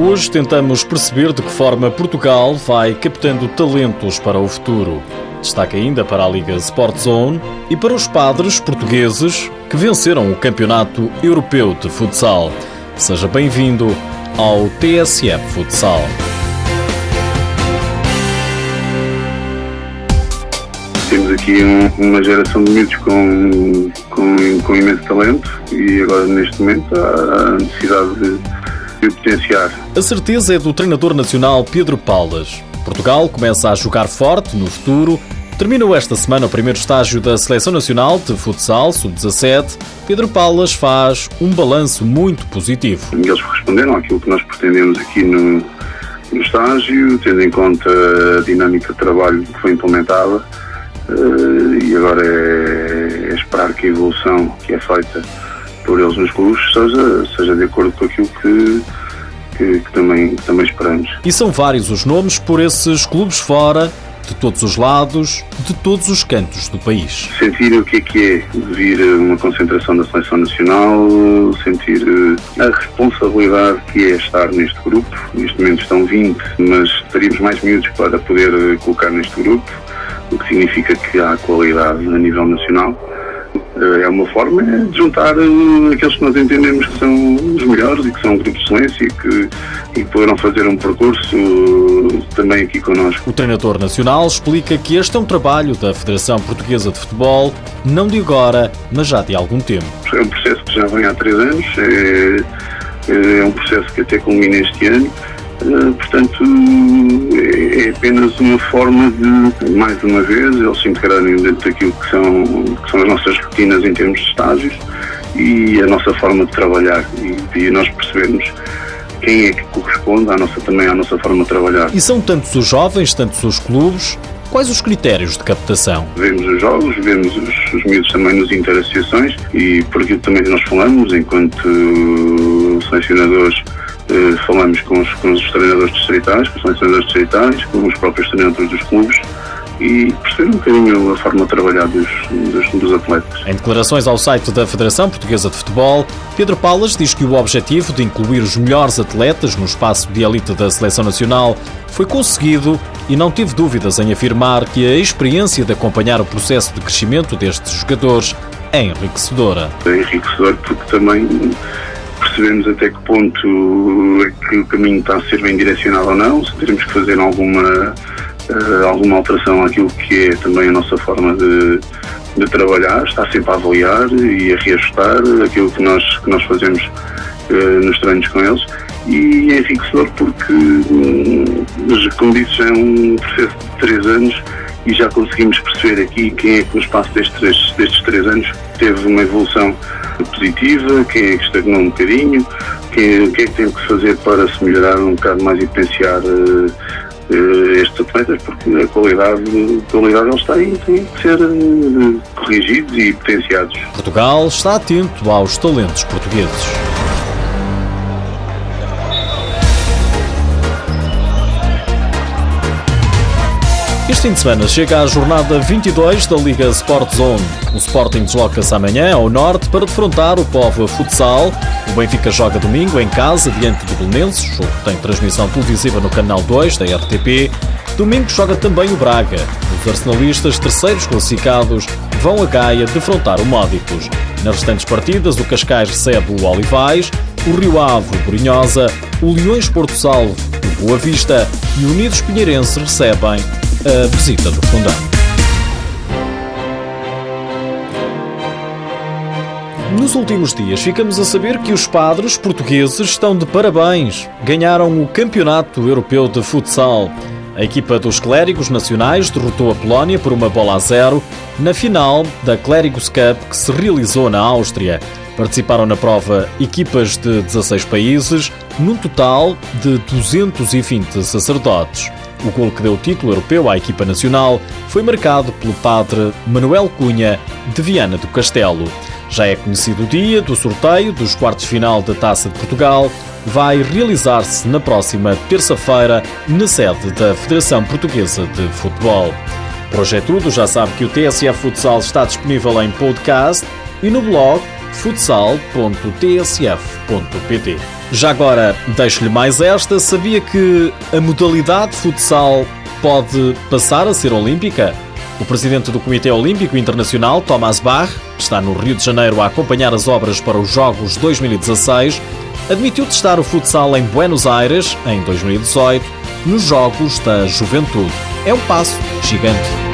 Hoje tentamos perceber de que forma Portugal vai captando talentos para o futuro. Destaca ainda para a Liga Sport Zone e para os padres portugueses que venceram o Campeonato Europeu de Futsal. Seja bem-vindo ao TSF Futsal. Temos aqui um, uma geração de miúdos com, com, com imenso talento e agora neste momento há necessidade de de potenciar. A certeza é do treinador nacional Pedro Paulas. Portugal começa a jogar forte no futuro. Terminou esta semana o primeiro estágio da Seleção Nacional de Futsal Sub-17. Pedro Paulas faz um balanço muito positivo. Eles responderam àquilo que nós pretendemos aqui no, no estágio, tendo em conta a dinâmica de trabalho que foi implementada. Uh, e agora é, é esperar que a evolução que é feita por eles nos clubes seja, seja de acordo com aquilo que, que, que também, que também esperamos. E são vários os nomes por esses clubes fora, de todos os lados, de todos os cantos do país. Sentir o que é que é vir uma concentração da seleção nacional, sentir eh, a responsabilidade que é estar neste grupo. Neste momento estão 20, mas teríamos mais miúdos para poder eh, colocar neste grupo, o que significa que há qualidade a nível nacional eh, é uma forma de juntar eh, aqueles que nós entendemos que são os melhores e que são um grupo de excelência e que, e poderão fazer um percurso eh, também aqui connosco. O treinador nacional explica que este é um trabalho da Federação Portuguesa de Futebol, não de agora, mas já de algum tempo. É um processo que já vem há três anos, é, é um processo que até culmina este ano eh, portanto, é, apenas uma forma de, mais uma vez, eles se integrarem dentro daquilo que são, que são as nossas rotinas em termos de estágios e a nossa forma de trabalhar e, e nós percebemos quem é que corresponde à nossa, também à nossa forma de trabalhar. E são tantos os jovens, tantos os clubes, Quais os critérios de captação? Vemos os jogos, vemos os, os miúdos também nas interassociações e por aquilo também nós falamos, enquanto selecionadores eh, falamos com os, com os treinadores distritais, com os selecionadores distritais, com os próprios treinadores dos clubes e perceber um bocadinho a forma de trabalhar dos, dos, dos, atletas. Em declarações ao site da Federação Portuguesa de Futebol, Pedro Palas diz que o objetivo de incluir os melhores atletas no espaço de elite da Seleção Nacional foi conseguido e não teve dúvidas em afirmar que a experiência de acompanhar o processo de crescimento destes jogadores é enriquecedora. É enriquecedor porque também percebemos até que ponto é que o caminho está a ser bem direcionado ou não, se teremos que fazer alguma, uh, alguma alteração àquilo que é também a nossa forma de, de trabalhar, está sempre a avaliar e a reajustar aquilo que nós, que nós fazemos uh, nos treinos com eles. E é enriquecedor porque, hum, como disse, é um processo de três anos e já conseguimos perceber aqui quem é que no espaço destes, destes três anos teve uma evolução positiva, quem é que estagnou um bocadinho, quem, o que é que tem que fazer para se melhorar um bocado mais e potenciar uh, uh, estes atletas, porque a qualidade, a qualidade eles têm, têm que ser uh, corrigidos e potenciados. Portugal está atento aos talentos portugueses. Este fim de semana chega a jornada 22 da Liga Sport Zone. O Sporting desloca-se amanhã ao norte para defrontar o Povo Futsal. O Benfica joga domingo em casa diante do Belenenses. Jogo tem transmissão televisiva no canal 2 da RTP. Domingo joga também o Braga. Os arsenalistas terceiros classificados vão a Gaia defrontar o Módicos. Nas restantes partidas, o Cascais recebe o Olivais, o Rio Ave o Borinhosa, o Leões Porto Salvo o Boa Vista e o Unidos Pinheirense recebem a visita do Fundão. Nos últimos dias ficamos a saber que os padres portugueses estão de parabéns. Ganharam o Campeonato Europeu de Futsal. A equipa dos Clérigos Nacionais derrotou a Polónia por uma bola a zero na final da Clérigos Cup que se realizou na Áustria. Participaram na prova equipas de 16 países, num total de 220 sacerdotes. O gol que deu o título europeu à equipa nacional foi marcado pelo padre Manuel Cunha, de Viana do Castelo. Já é conhecido o dia do sorteio dos quartos final da Taça de Portugal. Vai realizar-se na próxima terça-feira na sede da Federação Portuguesa de Futebol. Por é tudo. Já sabe que o TSF Futsal está disponível em podcast e no blog futsal.tsf.pt. Já agora, deixo-lhe mais esta: sabia que a modalidade futsal pode passar a ser olímpica? O presidente do Comitê Olímpico Internacional, Thomas Bach, que está no Rio de Janeiro a acompanhar as obras para os Jogos 2016, admitiu testar o futsal em Buenos Aires, em 2018, nos Jogos da Juventude. É um passo gigante.